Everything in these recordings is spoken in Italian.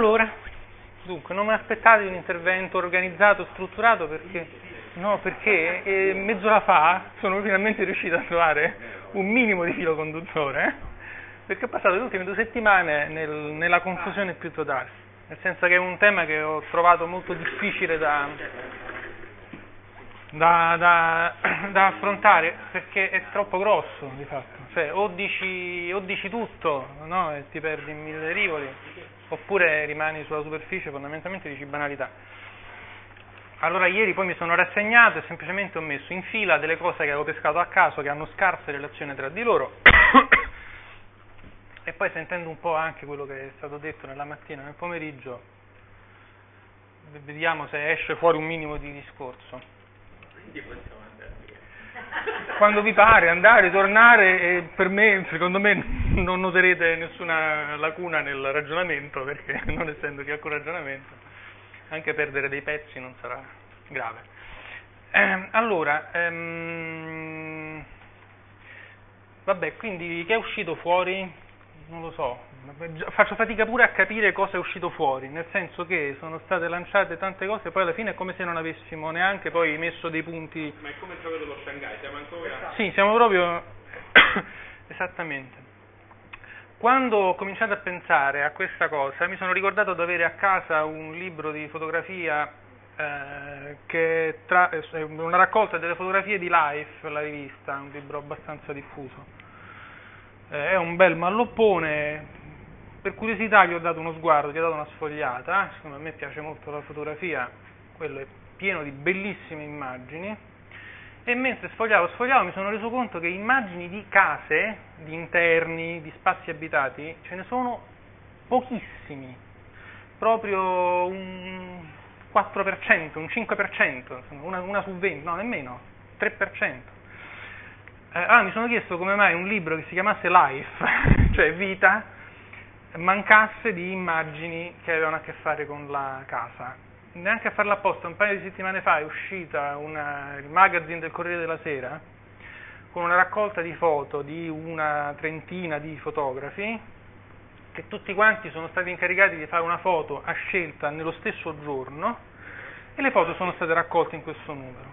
Allora, dunque, non mi aspettate un intervento organizzato, strutturato perché, no, perché eh, mezz'ora fa sono finalmente riuscito a trovare un minimo di filo conduttore, eh, perché ho passato le ultime due settimane nel, nella confusione più totale, nel senso che è un tema che ho trovato molto difficile da, da, da, da, affrontare perché è troppo grosso di fatto. Cioè, o dici, o dici tutto no? e ti perdi in mille rivoli, oppure rimani sulla superficie fondamentalmente dici banalità. Allora ieri poi mi sono rassegnato e semplicemente ho messo in fila delle cose che avevo pescato a caso che hanno scarse relazioni tra di loro e poi sentendo un po' anche quello che è stato detto nella mattina, nel pomeriggio, vediamo se esce fuori un minimo di discorso. Quindi possiamo andare Quando vi pare andare, tornare, e per me, secondo me, non noterete nessuna lacuna nel ragionamento, perché non essendo che alcun ragionamento, anche perdere dei pezzi non sarà grave. Eh, allora, ehm, vabbè, quindi che è uscito fuori? Non lo so, faccio fatica pure a capire cosa è uscito fuori, nel senso che sono state lanciate tante cose e poi alla fine è come se non avessimo neanche poi messo dei punti. Ma è come il gioco dello Shanghai, siamo ancora. Sì, siamo proprio. esattamente. Quando ho cominciato a pensare a questa cosa, mi sono ricordato di avere a casa un libro di fotografia eh, che tra, eh, una raccolta delle fotografie di Life, la rivista, un libro abbastanza diffuso. Eh, è un bel malloppone, per curiosità gli ho dato uno sguardo, gli ho dato una sfogliata, a me piace molto la fotografia, quello è pieno di bellissime immagini, e mentre sfogliavo, sfogliavo mi sono reso conto che immagini di case, di interni, di spazi abitati, ce ne sono pochissimi, proprio un 4%, un 5%, una, una su 20, no nemmeno, 3%. Eh, allora mi sono chiesto come mai un libro che si chiamasse Life, cioè vita, mancasse di immagini che avevano a che fare con la casa. Neanche a farla apposta, un paio di settimane fa è uscita una, il magazine del Corriere della Sera con una raccolta di foto di una trentina di fotografi che tutti quanti sono stati incaricati di fare una foto a scelta nello stesso giorno e le foto sono state raccolte in questo numero.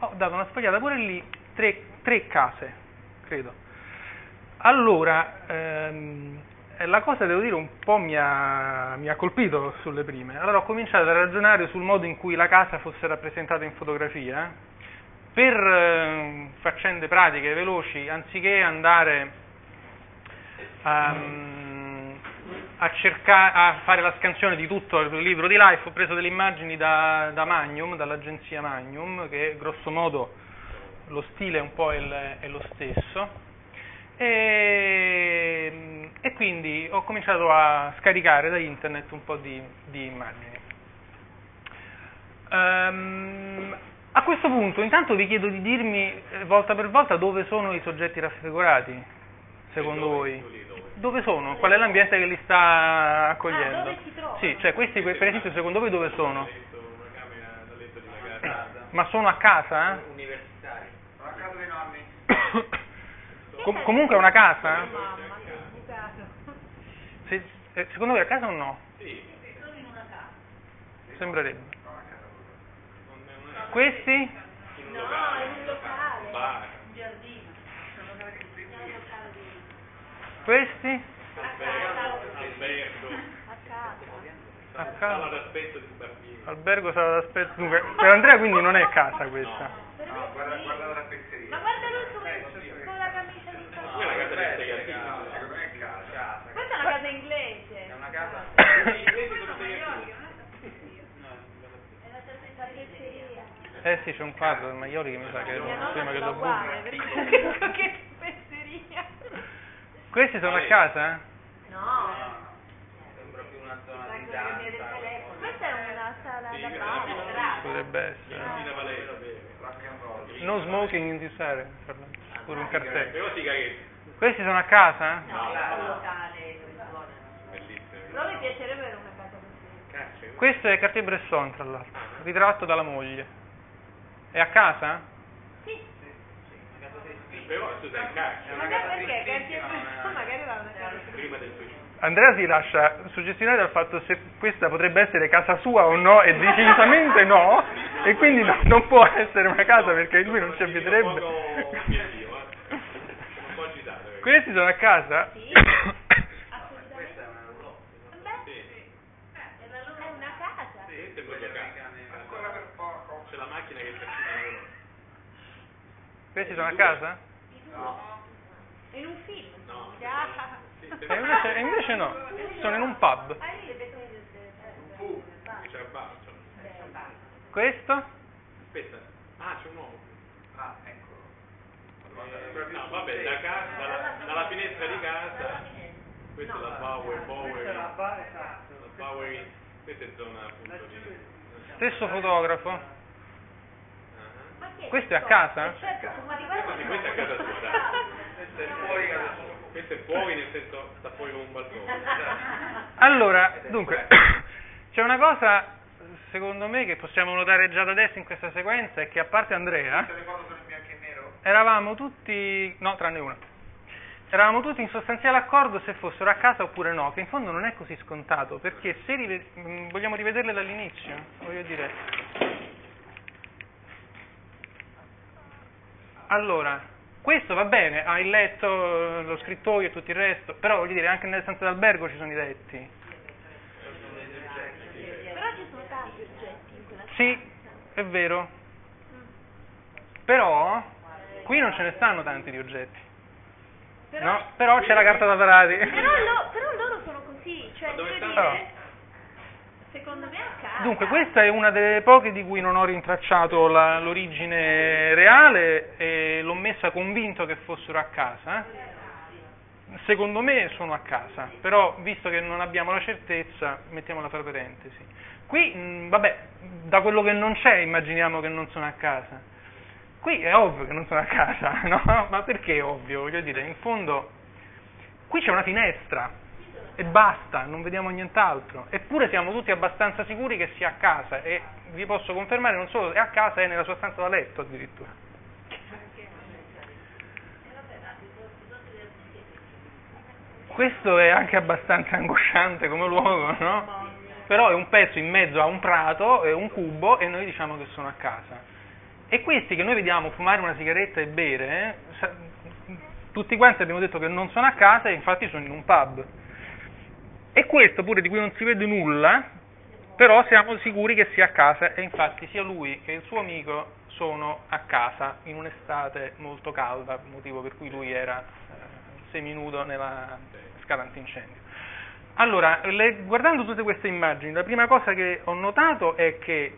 Ho dato una sfogliata pure lì, tre, tre case, credo. Allora, ehm, la cosa, devo dire, un po' mi ha, mi ha, colpito sulle prime. Allora ho cominciato a ragionare sul modo in cui la casa fosse rappresentata in fotografia. Per eh, faccende pratiche, veloci, anziché andare a, a, cercare, a, fare la scansione di tutto il libro di Life, ho preso delle immagini da, da Magnum, dall'agenzia Magnum, che grosso modo lo stile un po' è, è lo stesso e, e, quindi ho cominciato a scaricare da internet un po' di, di immagini. Um, a questo punto intanto vi chiedo di dirmi eh, volta per volta dove sono i soggetti raffigurati, secondo dove, voi. Dove? dove sono? Qual è l'ambiente che li sta accogliendo? Ah, dove si trovano? Sì, cioè questi per esempio secondo voi dove sono? Una camera da letto di una casa. Ma sono a casa? Eh? Universitari. Una casa dei nonni. Com- comunque è una casa? Se, eh, secondo voi è a casa o no? Sì. Sono in una casa. Sembrerebbe. Non è una... Questi? No, in un locale. Bar. Un giardino. Sono in un locale di... Questi? Albergo. Albergo. A casa. A Sala casa. d'aspetto di Barbieri. Albergo sala d'aspetto. Dunque, per Andrea quindi non è casa questa. No, guarda, guarda la pezzeria. Ma guarda lui come con la camicia di Quella è casa secondo me casa. Questa è una casa inglese. È una casa. È una tappezzeria. Eh sì, c'è un quadro del Maioli che mi sa che è prima ce che lo perché che tappezzeria. Questi sono a casa? No. Sembra più una zona di danza. Questa è una sala da una Potrebbe essere. No smoking in this area. Pure un cartello. Questi sono a casa? No, è un locale dove suonano. Mi piacerebbe avere una casa così. Questo è Cartier-Bresson, tra l'altro. Ritratto dalla moglie. È a casa? Sì. Però tu sei in carcere. Ma casa perché? Perché tristissima, ma- magari era una casa Prima del suicidio. Andrea si lascia suggestionare dal fatto se questa potrebbe essere casa sua o no e decisamente no e quindi no- non può essere una casa perché lui non ci Un abiterebbe. poco obiettivo, eh. Sono un po' agitato. perché- Questi sono a casa? Sì. Assolutamente. Questa è una loro. Beh, Sì, è una casa. sì, questa è proprio casa. Ancora per poco. C'è la macchina che trascina loro. Questi sono a casa? No. In un film. No. E invece, e invece no, sono in un pub. Ah, del- Fu. C'è il bar. Questo? Aspetta. Ah, c'è un uomo. Ah, no, vabbè, da casa, dalla, dalla finestra di casa. Questa è la Power, Power. La Power. Questa è zona appunto di. Stesso fotografo? Ah. Questo è a questo? casa? Certo, questo è a casa sua, dai. Questa è fuori casa sua. Questo è fuori, nel senso sta fuori con un balcone. Allora, dunque, c'è una cosa, secondo me, che possiamo notare già da adesso in questa sequenza, è che a parte Andrea, eravamo tutti, no, tranne una, eravamo tutti in sostanziale accordo se fossero a casa oppure no, che in fondo non è così scontato, perché se rive- mh, vogliamo rivederle dall'inizio, voglio dire... Allora, questo va bene, ha il letto, lo scrittoio e tutto il resto, però voglio dire, anche nelle stanze d'albergo ci sono i letti. Però ci sono tanti oggetti in quella Sì, è vero. Però qui non ce ne stanno tanti di oggetti. Però, No? Però c'è la carta da parati. però, lo- però loro sono così, cioè voglio dire, secondo me a casa. Dunque, questa è una delle poche di cui non ho rintracciato la- l'origine reale e l'ho messa convinto che fossero a casa. Secondo me sono a casa, però visto che non abbiamo la certezza, mettiamola fra parentesi. Qui, mh, vabbè, da quello che non c'è immaginiamo che non sono a casa. Qui è ovvio che non sono a casa, no? Ma perché è ovvio? Voglio dire, in fondo, qui c'è una finestra e basta, non vediamo nient'altro. Eppure siamo tutti abbastanza sicuri che sia a casa e vi posso confermare non solo è a casa, è nella sua stanza da letto addirittura. Questo è anche abbastanza angosciante come luogo, no? Però è un pezzo in mezzo a un prato, è un cubo e noi diciamo che sono a casa. E questi che noi vediamo fumare una sigaretta e bere, eh, tutti quanti abbiamo detto che non sono a casa e infatti sono in un pub. E questo pure di cui non si vede nulla, però siamo sicuri che sia a casa e infatti sia lui che il suo amico sono a casa in un'estate molto calda, motivo per cui lui era eh, seminudo nella scala antincendio. Allora, le- guardando tutte queste immagini, la prima cosa che ho notato è che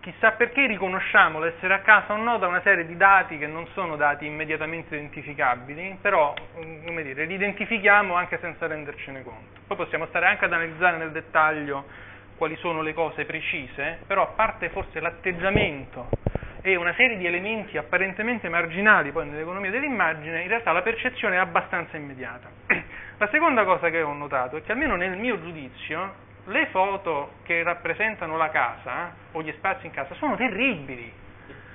chissà perché riconosciamo l'essere a casa o no da una serie di dati che non sono dati immediatamente identificabili, però mm, come dire, li identifichiamo anche senza rendercene conto. Poi possiamo stare anche ad analizzare nel dettaglio quali sono le cose precise, però a parte forse l'atteggiamento e una serie di elementi apparentemente marginali poi nell'economia dell'immagine, in realtà la percezione è abbastanza immediata. La seconda cosa che ho notato è che almeno nel mio giudizio le foto che rappresentano la casa o gli spazi in casa sono terribili,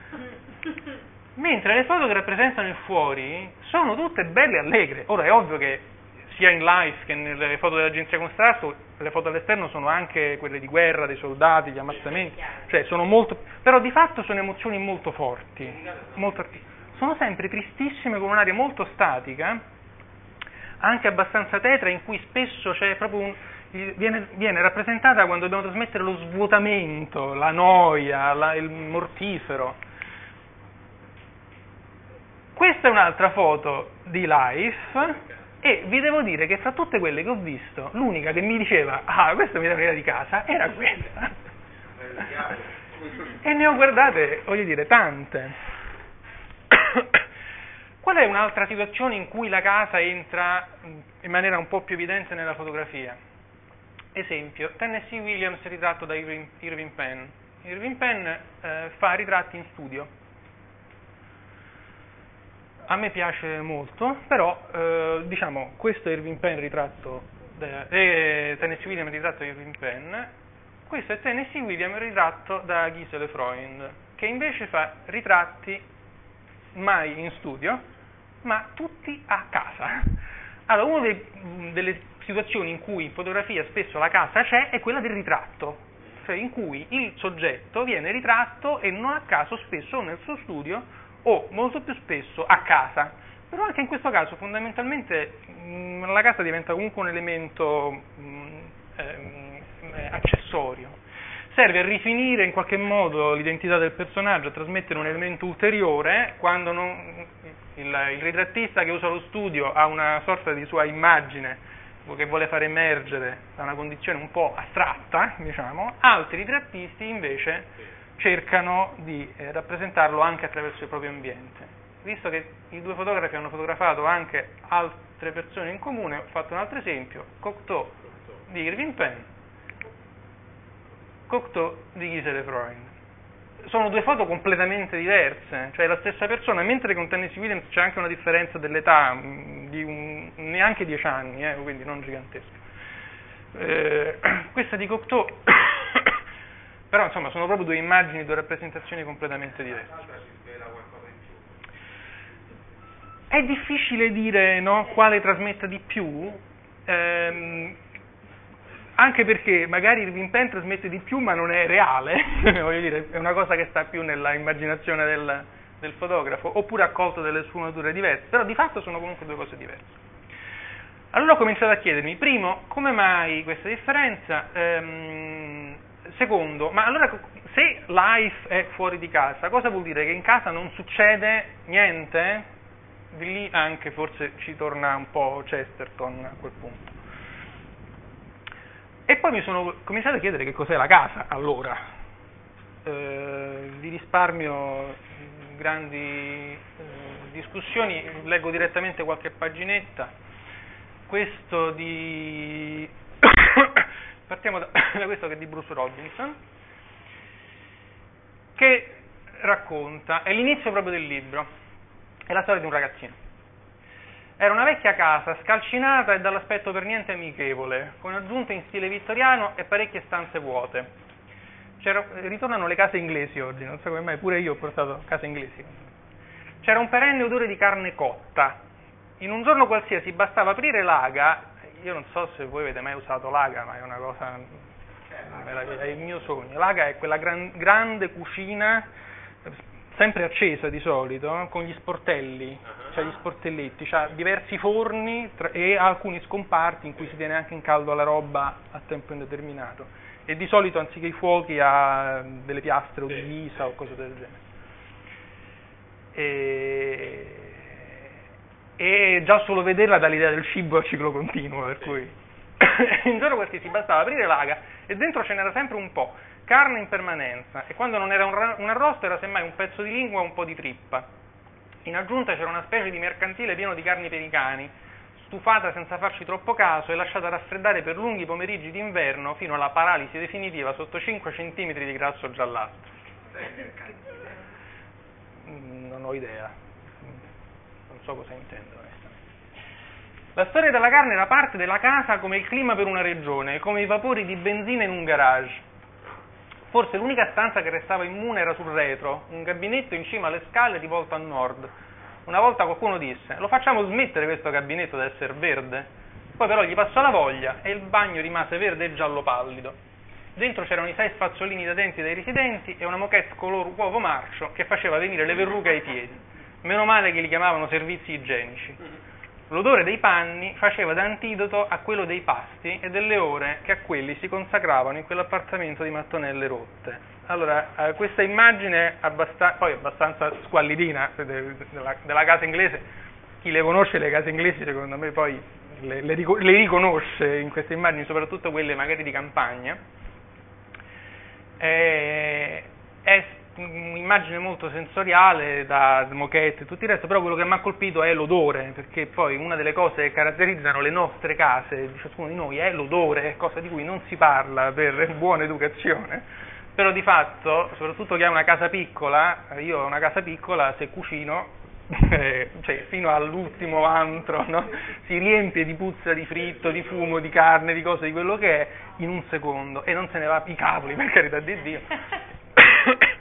mentre le foto che rappresentano il fuori sono tutte belle e allegre. Ora è ovvio che sia in live che nelle foto dell'agenzia Contrasto, le foto all'esterno sono anche quelle di guerra, dei soldati, gli ammazzamenti, cioè sono molto, però di fatto sono emozioni molto forti, molto sono sempre tristissime con un'aria molto statica, anche abbastanza tetra, in cui spesso c'è proprio un, viene, viene rappresentata quando dobbiamo trasmettere lo svuotamento, la noia, la- il mortifero. Questa è un'altra foto di Life e vi devo dire che fra tutte quelle che ho visto, l'unica che mi diceva ah, questa mi dà di casa era questa. e ne ho guardate, voglio dire, tante. Qual è un'altra situazione in cui la casa entra in maniera un po' più evidente nella fotografia? Esempio, Tennessee Williams ritratto da Irving, Irving Penn. Irving Penn eh, fa ritratti in studio. A me piace molto, però eh, diciamo questo è Irving Penn ritratto da, eh, Tennessee Williams ritratto da Irving Penn, questo è Tennessee Williams ritratto da Gisele Freund, che invece fa ritratti mai in studio, ma tutti a casa. Allora, una dei, delle situazioni in cui in fotografia spesso la casa c'è è quella del ritratto, cioè in cui il soggetto viene ritratto e non a caso spesso nel suo studio o molto più spesso a casa. Però anche in questo caso fondamentalmente mh, la casa diventa comunque un elemento mh, ehm, accessorio. Serve a rifinire in qualche modo l'identità del personaggio, a trasmettere un elemento ulteriore quando non, il, il ritrattista che usa lo studio ha una sorta di sua immagine che vuole far emergere da una condizione un po' astratta, diciamo, altri ritrattisti invece cercano di eh, rappresentarlo anche attraverso il proprio ambiente. Visto che i due fotografi hanno fotografato anche altre persone in comune, ho fatto un altro esempio, Cocteau di Irving Penn, Cocteau di Gisele Freund. Sono due foto completamente diverse, cioè la stessa persona, mentre con Tennessee Williams c'è anche una differenza dell'età mm, di un, neanche dieci anni, eh, quindi non gigantesca. Eh, questa di Cocteau, però insomma sono proprio due immagini, due rappresentazioni completamente diverse. È difficile dire no, quale trasmetta di più, ehm, anche perché magari Irving Penn trasmette di più ma non è reale, voglio dire, è una cosa che sta più nella immaginazione del, del fotografo, oppure ha colto delle sfumature diverse, però di fatto sono comunque due cose diverse. Allora ho cominciato a chiedermi, primo, come mai questa differenza? Ehm, secondo, ma allora se life è fuori di casa, cosa vuol dire? Che in casa non succede niente? Di lì anche forse ci torna un po' Chesterton a quel punto. E poi mi sono cominciato a chiedere che cos'è la casa allora. Eh, vi risparmio grandi eh, discussioni, leggo direttamente qualche paginetta. Questo di. Partiamo da, da questo che è di Bruce Robinson, che racconta, è l'inizio proprio del libro è la storia di un ragazzino. Era una vecchia casa scalcinata e dall'aspetto per niente amichevole, con aggiunte in stile vittoriano e parecchie stanze vuote. C'era, ritornano le case inglesi oggi, non so come mai, pure io ho portato case inglesi. C'era un perenne odore di carne cotta. In un giorno qualsiasi bastava aprire l'aga, io non so se voi avete mai usato l'aga, ma è una cosa, è il mio sogno. L'aga è quella gran, grande cucina sempre accesa di solito, con gli sportelli, cioè gli sportelletti, cioè diversi forni tra, e alcuni scomparti in cui si tiene anche in caldo la roba a tempo indeterminato. E di solito anziché i fuochi ha delle piastre o di ghisa o cose del genere. E, e già solo vederla dà l'idea del cibo a ciclo continuo, per cui un giorno qualsiasi bastava aprire l'aga e dentro ce n'era sempre un po' carne in permanenza e quando non era un, arrosto era semmai un pezzo di lingua o un po' di trippa. In aggiunta c'era una specie di mercantile pieno di carni per i cani, stufata senza farci troppo caso e lasciata raffreddare per lunghi pomeriggi d'inverno fino alla paralisi definitiva sotto 5 cm di grasso giallastro. Non ho idea, non so cosa intendo La storia della carne era parte della casa come il clima per una regione, come i vapori di benzina in un garage. Forse l'unica stanza che restava immune era sul retro, un gabinetto in cima alle scale rivolto a nord. Una volta qualcuno disse: Lo facciamo smettere questo gabinetto da essere verde? Poi però gli passò la voglia e il bagno rimase verde e giallo pallido. Dentro c'erano i sei spazzolini da denti dei residenti e una moquette color uovo marcio che faceva venire le verrughe ai piedi. Meno male che li chiamavano servizi igienici. L'odore dei panni faceva da antidoto a quello dei pasti e delle ore che a quelli si consacravano in quell'appartamento di mattonelle rotte. Allora, eh, questa immagine abbastan- poi abbastanza squallidina della, della, casa inglese, chi le conosce le case inglesi secondo me poi le, le, le riconosce in queste immagini, soprattutto quelle magari di campagna, è, è un'immagine molto sensoriale da moquette e tutto il resto, però quello che mi ha colpito è l'odore, perché poi una delle cose che caratterizzano le nostre case, di ciascuno di noi, è l'odore, cosa di cui non si parla per buona educazione, però di fatto, soprattutto chi ha una casa piccola, io ho una casa piccola, se cucino, eh, cioè fino all'ultimo antro, no? si riempie di puzza, di fritto, di fumo, di carne, di cose, di quello che è, in un secondo, e non se ne va i cavoli, per carità di Dio.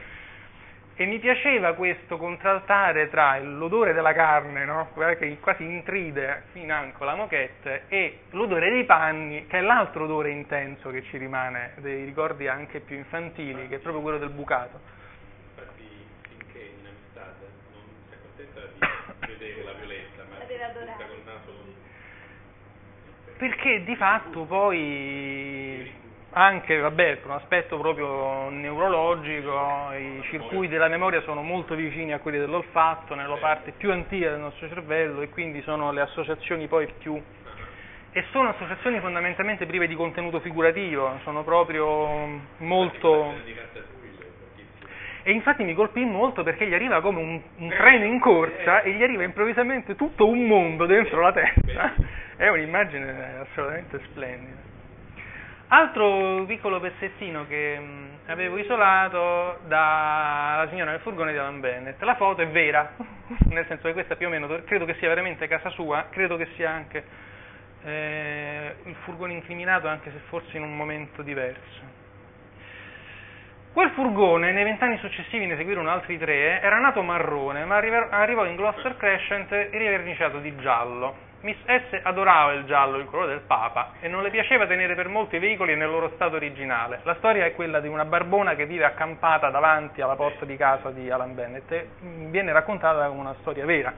e mi piaceva questo contraltare tra l'odore della carne, no? che quasi intride fino anche la moquette, e l'odore dei panni, che è l'altro odore intenso che ci rimane, dei ricordi anche più infantili, che è proprio quello del bucato. Infatti, finché in amistad non si accontenta di vedere la violenza, ma sta col naso Perché di fatto poi anche, vabbè, per un aspetto proprio neurologico, i circuiti della memoria sono molto vicini a quelli dell'olfatto, nella parte più antica del nostro cervello e quindi sono le associazioni poi più... e sono associazioni fondamentalmente prive di contenuto figurativo, sono proprio molto... E infatti mi colpì molto perché gli arriva come un, un treno in corsa e gli arriva improvvisamente tutto un mondo dentro la testa. È un'immagine assolutamente splendida. Altro piccolo pezzettino che mh, avevo isolato dalla signora nel furgone di Alan Bennett. La foto è vera, nel senso che questa più o meno credo che sia veramente casa sua, credo che sia anche eh, il furgone incriminato, anche se forse in un momento diverso. Quel furgone, nei vent'anni successivi ne seguirono altri tre, era nato marrone, ma arrivò in Gloucester Crescent riverniciato di giallo. Miss S adorava il giallo, il colore del Papa, e non le piaceva tenere per molto i veicoli nel loro stato originale. La storia è quella di una barbona che vive accampata davanti alla porta di casa di Alan Bennett e mm, viene raccontata come una storia vera.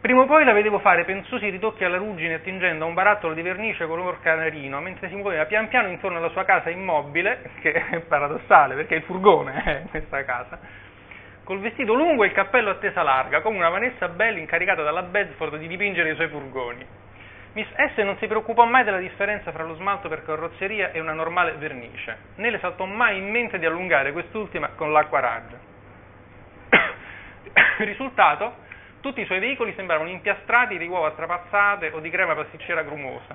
Prima o poi la vedevo fare pensosi ritocchi alla ruggine attingendo a un barattolo di vernice color canarino mentre si muoveva pian piano intorno alla sua casa immobile, che è paradossale perché è il furgone è questa casa, col vestito lungo e il cappello a tesa larga, come una Vanessa Bell incaricata dalla Bedford di dipingere i suoi furgoni. Miss S non si preoccupò mai della differenza fra lo smalto per carrozzeria e una normale vernice, né le saltò mai in mente di allungare quest'ultima con l'acqua raggia. Risultato? Tutti i suoi veicoli sembravano impiastrati di uova strapazzate o di crema pasticcera grumosa.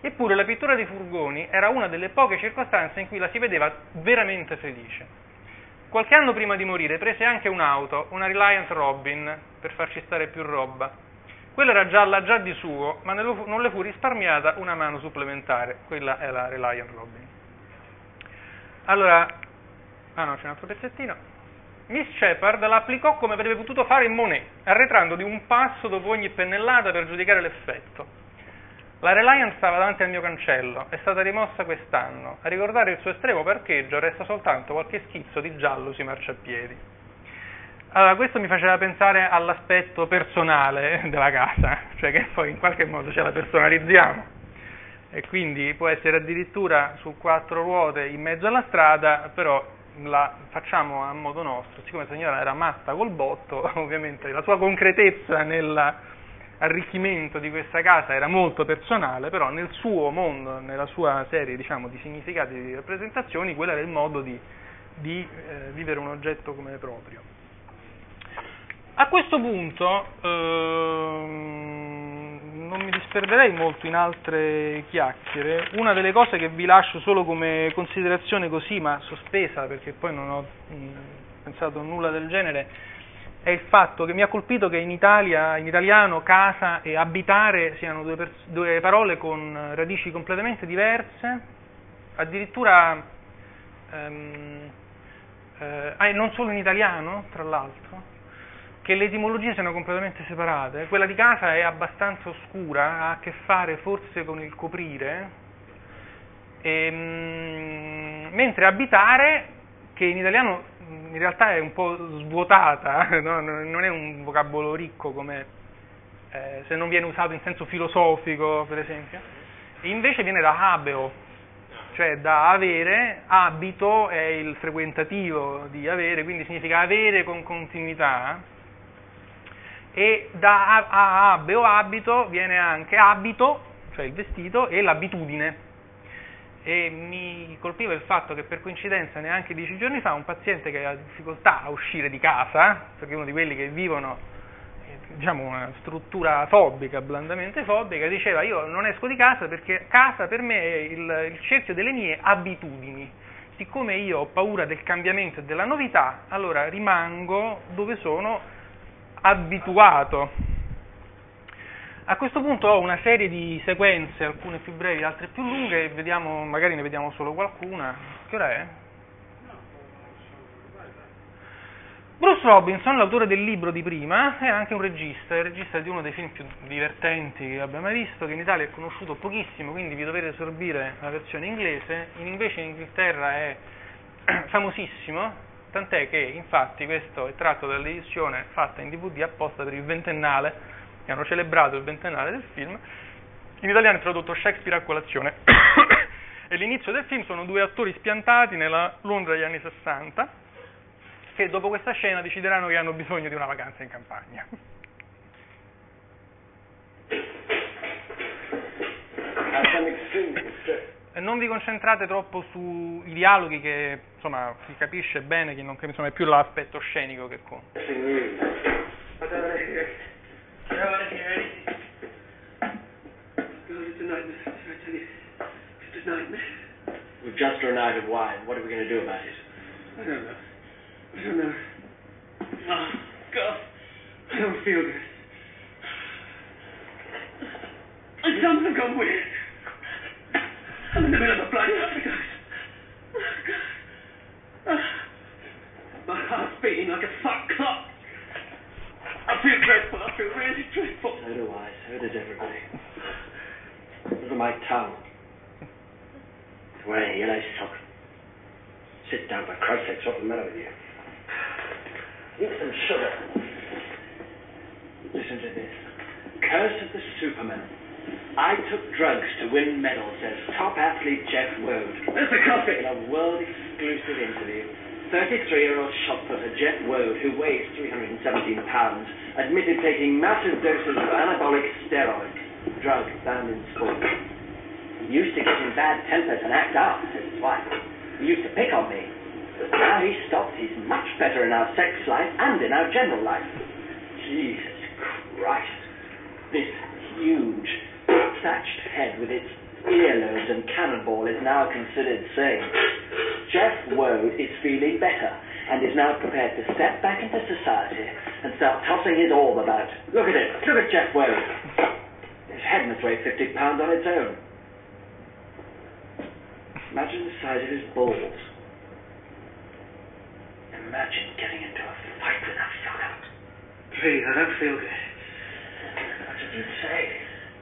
Eppure la pittura dei furgoni era una delle poche circostanze in cui la si vedeva veramente felice. Qualche anno prima di morire prese anche un'auto, una Reliant Robin, per farci stare più roba. Quella era gialla già di suo, ma non le fu risparmiata una mano supplementare. Quella è la Reliant Robin. Allora, ah no, c'è un altro pezzettino. Miss Shepard la applicò come avrebbe potuto fare Monet, arretrando di un passo dopo ogni pennellata per giudicare l'effetto. La Reliant stava davanti al mio cancello, è stata rimossa quest'anno. A ricordare il suo estremo parcheggio resta soltanto qualche schizzo di giallo sui marciapiedi. Allora, questo mi faceva pensare all'aspetto personale della casa, cioè che poi in qualche modo ce la personalizziamo. E quindi può essere addirittura su quattro ruote in mezzo alla strada, però la facciamo a modo nostro, siccome la signora era matta col botto, ovviamente la sua concretezza nell'arricchimento di questa casa era molto personale, però nel suo mondo, nella sua serie diciamo, di significati e di rappresentazioni, quello era il modo di, di eh, vivere un oggetto come proprio. A questo punto ehm, non mi disperderei molto in altre chiacchiere, una delle cose che vi lascio solo come considerazione così, ma sospesa perché poi non ho mh, pensato a nulla del genere, è il fatto che mi ha colpito che in Italia, in italiano, casa e abitare siano due, pers- due parole con radici completamente diverse, addirittura ehm, eh, non solo in italiano, tra l'altro, che le etimologie siano completamente separate. Quella di casa è abbastanza oscura, ha a che fare forse con il coprire, e, mh, mentre abitare, che in italiano in realtà è un po' svuotata, no? non è un vocabolo ricco come eh, se non viene usato in senso filosofico, per esempio, invece viene da abeo, cioè da avere, abito è il frequentativo di avere, quindi significa avere con continuità, e da abeo abito viene anche abito, cioè il vestito, e l'abitudine. E mi colpiva il fatto che per coincidenza neanche dieci giorni fa un paziente che aveva difficoltà a uscire di casa, perché è uno di quelli che vivono diciamo una struttura fobica, blandamente fobica, diceva io non esco di casa perché casa per me è il, il cerchio delle mie abitudini. Siccome io ho paura del cambiamento e della novità, allora rimango dove sono abituato. A questo punto ho una serie di sequenze, alcune più brevi, altre più lunghe, vediamo, magari ne vediamo solo qualcuna. Che ora è? Bruce Robinson, l'autore del libro di prima, è anche un regista, è il regista di uno dei film più divertenti che abbia mai visto, che in Italia è conosciuto pochissimo, quindi vi dovete sorbire la versione inglese, invece in Inghilterra è famosissimo, tant'è che infatti questo è tratto dall'edizione fatta in DVD apposta per il ventennale, che hanno celebrato il ventennale del film, in italiano è tradotto Shakespeare a colazione. e l'inizio del film sono due attori spiantati nella Londra degli anni 60 che dopo questa scena decideranno che hanno bisogno di una vacanza in campagna. E non vi concentrate troppo sui dialoghi che insomma si capisce bene che non insomma, è più l'aspetto scenico che conta. We've just run out of wine. What are we going to do about it? I don't know. I don't know. Oh, God. I don't feel good. My thumbs have gone weird. I'm in the middle of a bloody overdose. Oh, God. Oh. My heart's beating like a fuck clock. I feel dreadful. I feel really dreadful. So do I. So does everybody. Look at my tongue. It's wearing a yellow sock. Sit down, for Christ's sake. What's the matter with you? Eat some sugar. Listen to this. Curse of the Superman. I took drugs to win medals, says top athlete Jeff Wode. The coffee? In a world exclusive interview, 33 year old shot putter Jeff Wode, who weighs 317 pounds, admitted taking massive doses of anabolic steroids, drug banned in sport. He used to get in bad tempers and act out, says his wife. He used to pick on me. But now he's stopped, he's much better in our sex life and in our general life. Jesus Christ. This huge, thatched head with its earlobes and cannonball is now considered sane. Jeff Wode is feeling better and is now prepared to step back into society and start tossing his orb about. Look at it. Look at Jeff Wode. His head must weigh 50 pounds on its own. Imagine the size of his balls. Imagine getting into a fight with that fella. Please, I don't feel good. That's what you'd say.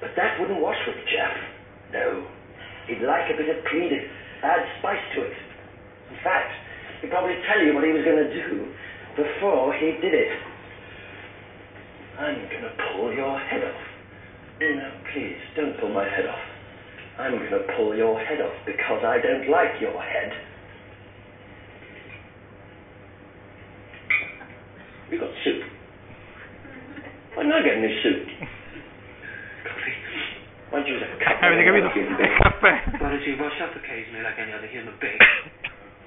But that wouldn't wash with Jeff. No. He'd like a bit of cleaning, add spice to it. In fact, he'd probably tell you what he was going to do before he did it. I'm going to pull your head off. No, please, don't pull my head off. I'm going to pull your head off because I don't like your head. We've got soup. I'm not getting any soup? Don't you use? Avete capito? Il caffè. Why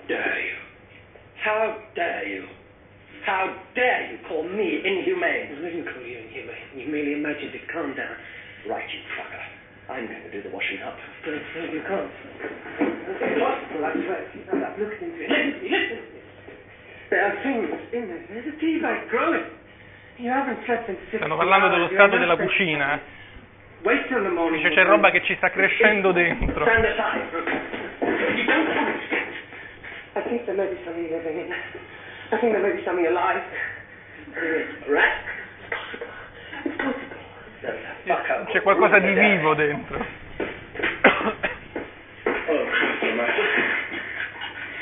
dare you? How dare you? How dare you call me inhumane? I didn't call you inhumane. You merely imagined it. Calm down. Right, you fucker. I'm going to do the washing up. No, no, you can't. What? Well, I've, I've looked into it. Listen, listen. There are things in there. There's a tea bag growing. You haven't slept in six Stanno parlando dello stato della cucina. Eh. Wait till the morning. Dice c'è roba che ci sta crescendo dentro. I think there may be something living in. I think there may be something alive. Rat? It's possible. Fucker. C'è qualcosa di vivo dentro. Oh, Christ almighty.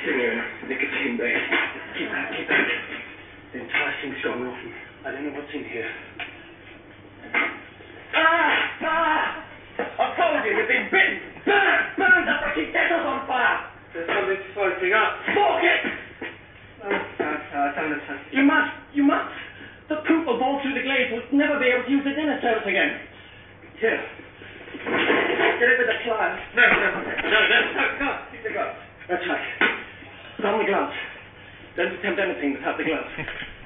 In here, nicotine base. Keep back, keep back. The entire thing's gone rotten. I don't know what's in here. Ah! I told you, you've been bitten! Burn! Burn! The fucking kettle's on fire! There's something floating up. Fork it! Oh, no, no, I don't understand. You must! You must! The poop will fall through the glaze. We'll never be able to use the dinner service again. Here. Get it with the pliers. No, no, no, no, no, no. Keep the gloves. That's right. Put on the gloves. Don't attempt anything without the gloves.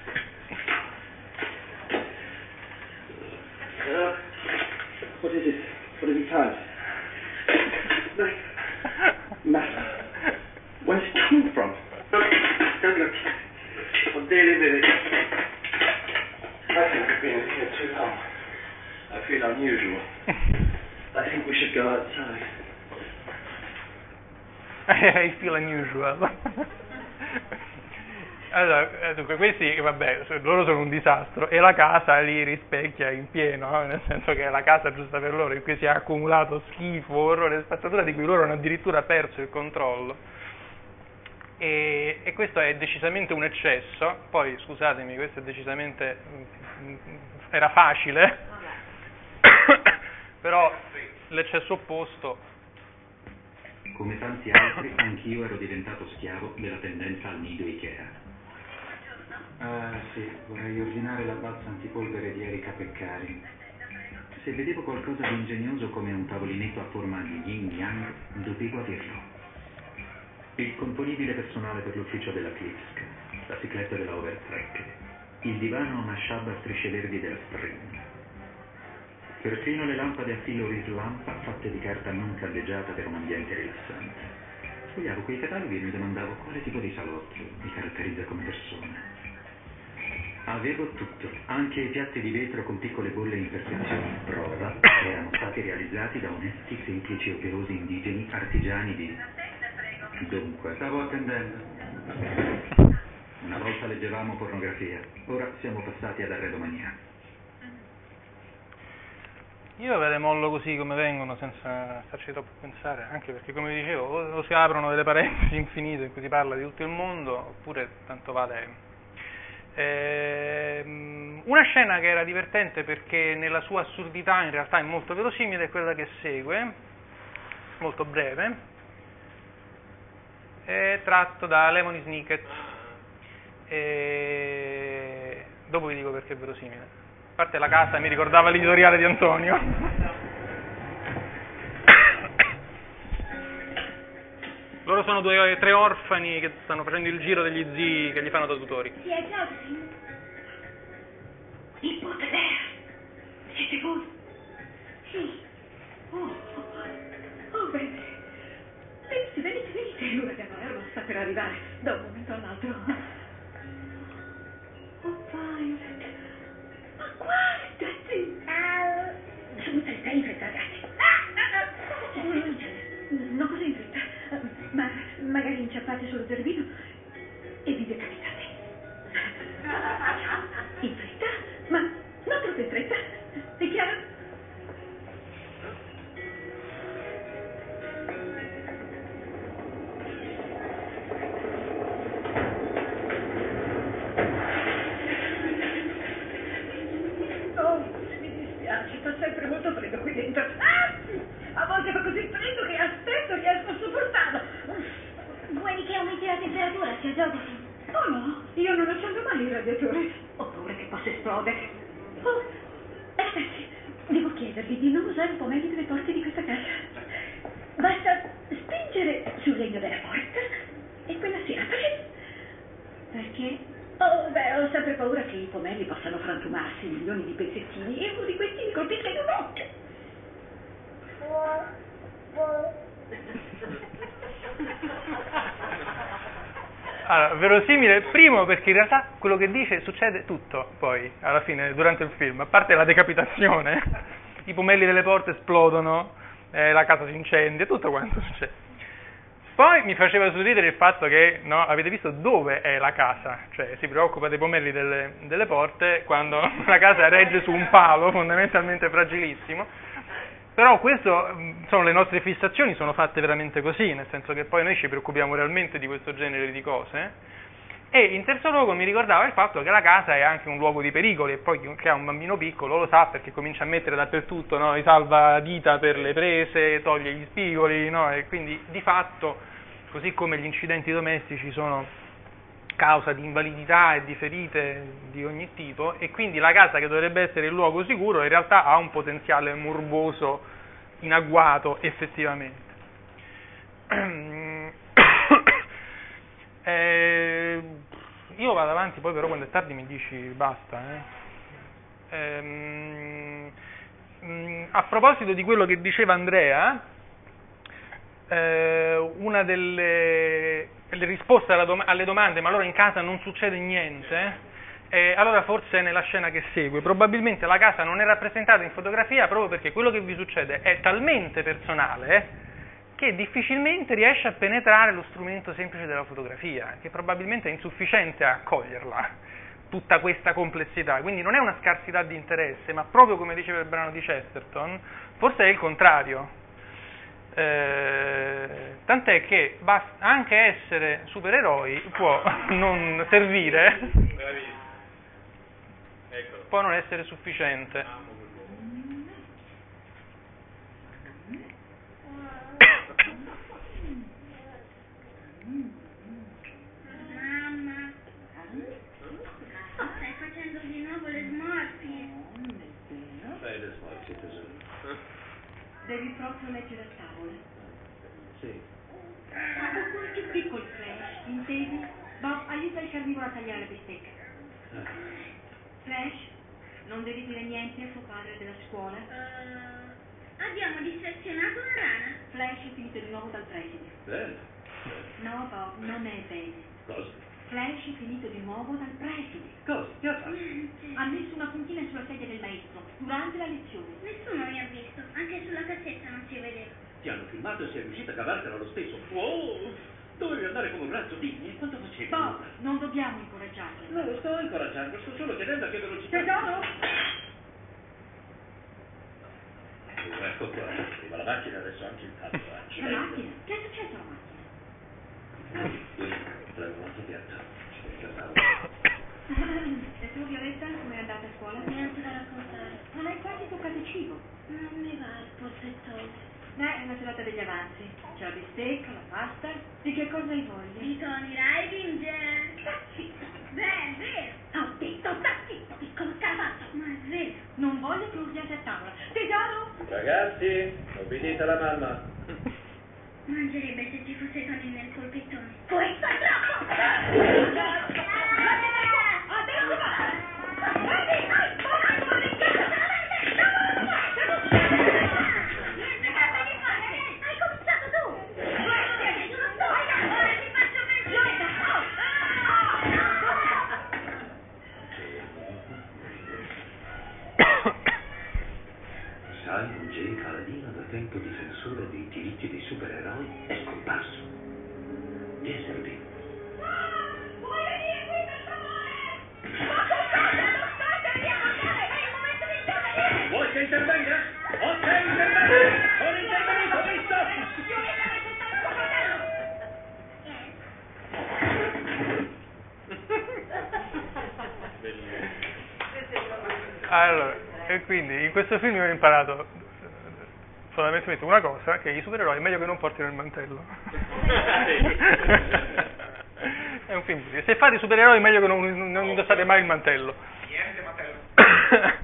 I feel unusual. Allora, eh, dunque, questi, vabbè, loro sono un disastro e la casa li rispecchia in pieno, no? nel senso che è la casa giusta per loro, in cui si è accumulato schifo, orrore e spazzatura di cui loro hanno addirittura perso il controllo. E, e, questo è decisamente un eccesso, poi scusatemi, questo è decisamente, era facile, però l'eccesso opposto come tanti altri, anch'io ero diventato schiavo della tendenza al nido Ikea. Ah, sì, vorrei ordinare la balza antipolvere di Erika Peccari. Se vedevo qualcosa di ingegnoso come un tavolinetto a forma di yin yang, dovevo averlo. Il componibile personale per l'ufficio della Klipsk, la cicletta della Overtrack, il divano a masciab a strisce verdi della Spring. Perfino le lampade a filo rislampa fatte di carta non caldeggiata per un ambiente rilassante. Sfogliavo quei cataloghi e mi domandavo quale tipo di salotto mi caratterizza come persona. Avevo tutto, anche i piatti di vetro con piccole bolle in perfezione, prova erano stati realizzati da onesti, semplici operosi indigeni artigiani di... Dunque, stavo attendendo. Una volta leggevamo pornografia, ora siamo passati ad arredomania. Io ve le mollo così come vengono senza starci troppo pensare, anche perché come dicevo o si aprono delle parentesi infinite in cui si parla di tutto il mondo, oppure tanto vale eh, una scena che era divertente perché nella sua assurdità in realtà è molto verosimile è quella che segue, molto breve, è tratto da Lemony Snicket. E... Dopo vi dico perché è verosimile. A parte la casa mi ricordava l'editoriale di Antonio. Loro sono due, tre orfani che stanno facendo il giro degli zii che gli fanno da tutori. Sì, è Josephine. Il Baudelaire. Siete voi? Sì. Oh, oh, oh venite. Venite, venite, venite. L'ora della erba sta per arrivare da un momento all'altro. Oh, Violet. guardati! Ah. Giulia está infettata. Ah, non così infetta, ma magari inciappate sullo zerbino e vi decapitate. In fretta, ma non troppo in fretta, è chiaro? Verosimile, primo perché in realtà quello che dice succede tutto poi, alla fine, durante il film, a parte la decapitazione, i pomelli delle porte esplodono, eh, la casa si incendia, tutto quanto succede. Poi mi faceva sorridere il fatto che, no, avete visto dove è la casa, cioè si preoccupa dei pomelli delle, delle porte quando la casa regge su un palo fondamentalmente fragilissimo, però questo sono le nostre fissazioni, sono fatte veramente così, nel senso che poi noi ci preoccupiamo realmente di questo genere di cose. E in terzo luogo mi ricordava il fatto che la casa è anche un luogo di pericoli e poi chi ha un bambino piccolo lo sa perché comincia a mettere dappertutto no, i salvadita per le prese, toglie gli spigoli, no, e quindi di fatto, così come gli incidenti domestici sono causa di invalidità e di ferite di ogni tipo e quindi la casa che dovrebbe essere il luogo sicuro in realtà ha un potenziale morboso in agguato effettivamente. eh, io vado avanti, poi però quando è tardi mi dici basta. Eh. Ehm, a proposito di quello che diceva Andrea, eh, una delle, delle risposte dom- alle domande, ma allora in casa non succede niente, eh, allora forse è nella scena che segue. Probabilmente la casa non è rappresentata in fotografia proprio perché quello che vi succede è talmente personale che difficilmente riesce a penetrare lo strumento semplice della fotografia, che probabilmente è insufficiente a coglierla, tutta questa complessità. Quindi non è una scarsità di interesse, ma proprio come diceva il brano di Chesterton, forse è il contrario. Eh, tant'è che basta, anche essere supereroi può non servire, Bravissimo. Eccolo. può non essere sufficiente. Amo quell'uomo. Mamma, stai facendo di nuovo le smorfie. Fai le smorfie, tesoro. Devi proprio leggere a tavola. Sì. Ma con qualche piccolo flash, intendi? Bob, aiuta il carnivoro a tagliare la bistecca. Ah. Flash, non devi dire niente a suo padre della scuola. Eh, abbiamo dissezionato una rana. Flash è finito di nuovo dal preside. Bene. No, Bob, non è bene. Cosa? Flash finito di nuovo dal preside. Cosa? Che ha fatto? Ha messo una puntina sulla sedia del maestro durante la lezione. Nessuno mi ha visto, anche sulla cassetta non si vedeva. Ti hanno filmato e sei riuscita a cavartela lo stesso. Wow! Dovevi andare come un razzo digno. E quanto facevi? Bob, non dobbiamo incoraggiarlo. Non lo sto incoraggiando, sto solo chiedendo a che velocità. Tesoro? Oh, ecco qua, arriva la macchina adesso anche il tatuaggio. La macchina? Che è successo alla macchina? Piatto. E tu, Violetta, come è andata a scuola? Niente da raccontare. Non hai quasi toccato il cibo. Non mi va il polpettone. Beh, è una serata degli avanzi. C'è la bistecca, la pasta. Di che cosa hai voglia? Di Tony Reidinger. Sta zitto. Beh, è vero. Ho detto sta zitto, piccolo scarabazzo. Ma è vero. Non voglio che urliate a tavola. Tesoro? Ragazzi, obbedite alla mamma. Mangerebbe se ci fosse Tony nel polpettone. Questo è troppo! Quindi in questo film ho imparato fondamentalmente una cosa, che i supereroi è meglio che non portino il mantello. è un film così. Se fate i supereroi è meglio che non, non indossate mai il mantello.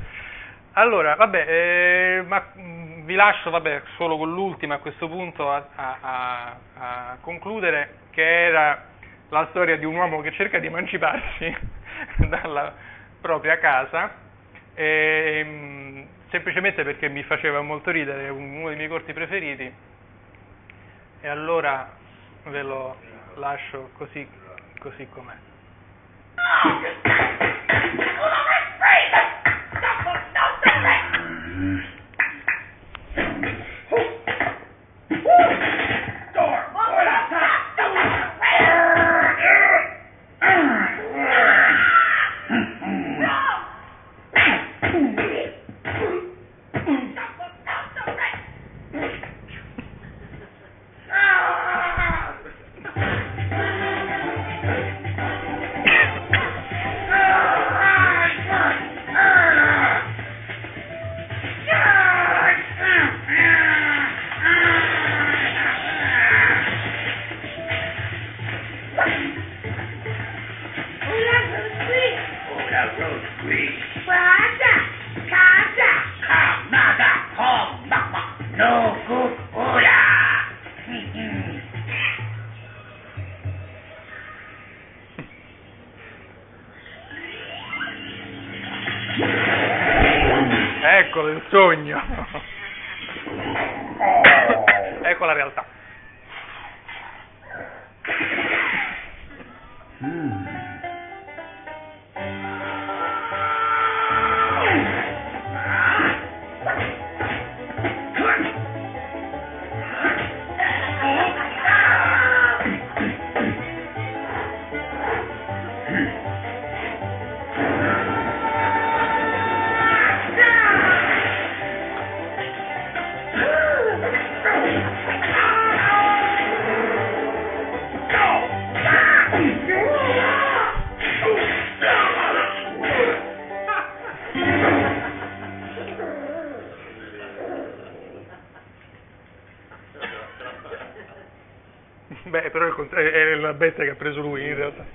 Allora, vabbè, eh, ma mh, vi lascio vabbè, solo con l'ultima a questo punto a- a- a concludere, che era la storia di un uomo che cerca di emanciparsi dalla propria casa, e, mh, semplicemente perché mi faceva molto ridere, è un- uno dei miei corti preferiti, e allora ve lo lascio così, così com'è. Ora Eccolo è la bestia che ha preso lui in realtà.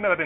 primera de